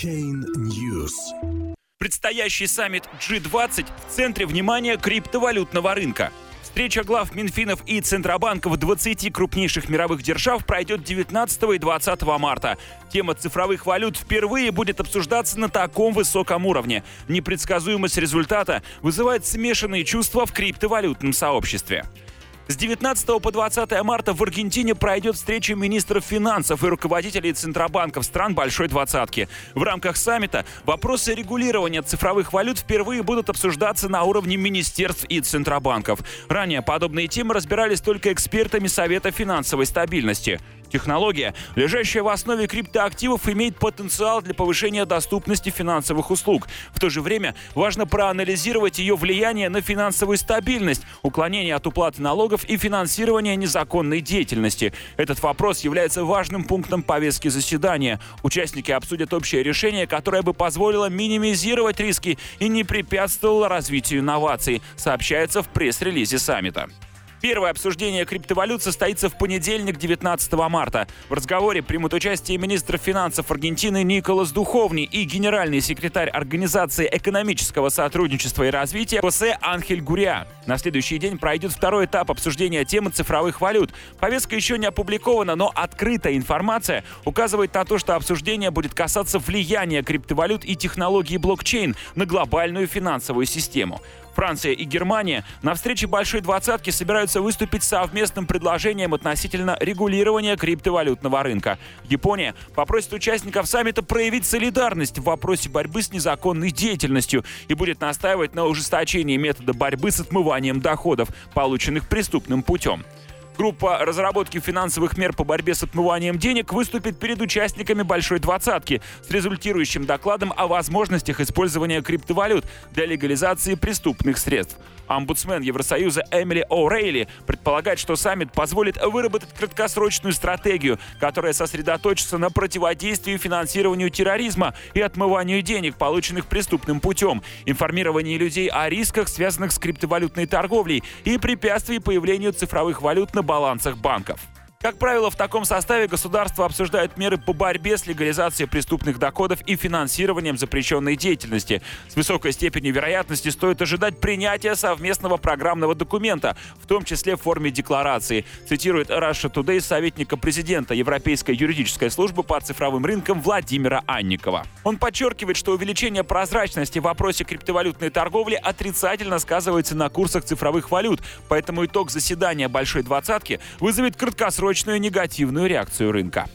Blockchain News. Предстоящий саммит G20 в центре внимания криптовалютного рынка. Встреча глав Минфинов и Центробанков 20 крупнейших мировых держав пройдет 19 и 20 марта. Тема цифровых валют впервые будет обсуждаться на таком высоком уровне. Непредсказуемость результата вызывает смешанные чувства в криптовалютном сообществе. С 19 по 20 марта в Аргентине пройдет встреча министров финансов и руководителей центробанков стран Большой Двадцатки. В рамках саммита вопросы регулирования цифровых валют впервые будут обсуждаться на уровне министерств и центробанков. Ранее подобные темы разбирались только экспертами Совета финансовой стабильности. Технология, лежащая в основе криптоактивов, имеет потенциал для повышения доступности финансовых услуг. В то же время важно проанализировать ее влияние на финансовую стабильность, уклонение от уплаты налогов и финансирование незаконной деятельности. Этот вопрос является важным пунктом повестки заседания. Участники обсудят общее решение, которое бы позволило минимизировать риски и не препятствовало развитию инноваций, сообщается в пресс-релизе саммита. Первое обсуждение криптовалют состоится в понедельник, 19 марта. В разговоре примут участие министр финансов Аргентины Николас Духовный и генеральный секретарь Организации экономического сотрудничества и развития Хосе Анхель Гуря. На следующий день пройдет второй этап обсуждения темы цифровых валют. Повестка еще не опубликована, но открытая информация указывает на то, что обсуждение будет касаться влияния криптовалют и технологии блокчейн на глобальную финансовую систему. Франция и Германия на встрече Большой Двадцатки собираются выступить совместным предложением относительно регулирования криптовалютного рынка. Япония попросит участников саммита проявить солидарность в вопросе борьбы с незаконной деятельностью и будет настаивать на ужесточении метода борьбы с отмыванием доходов, полученных преступным путем. Группа разработки финансовых мер по борьбе с отмыванием денег выступит перед участниками Большой Двадцатки с результирующим докладом о возможностях использования криптовалют для легализации преступных средств. Омбудсмен Евросоюза Эмили О'Рейли предполагает, что саммит позволит выработать краткосрочную стратегию, которая сосредоточится на противодействии финансированию терроризма и отмыванию денег, полученных преступным путем, информировании людей о рисках, связанных с криптовалютной торговлей и препятствии появлению цифровых валют на балансах банков. Как правило, в таком составе государства обсуждают меры по борьбе с легализацией преступных доходов и финансированием запрещенной деятельности. С высокой степенью вероятности стоит ожидать принятия совместного программного документа, в том числе в форме декларации, цитирует Russia Today советника президента Европейской юридической службы по цифровым рынкам Владимира Анникова. Он подчеркивает, что увеличение прозрачности в вопросе криптовалютной торговли отрицательно сказывается на курсах цифровых валют, поэтому итог заседания Большой Двадцатки вызовет краткосрочный срочную негативную реакцию рынка.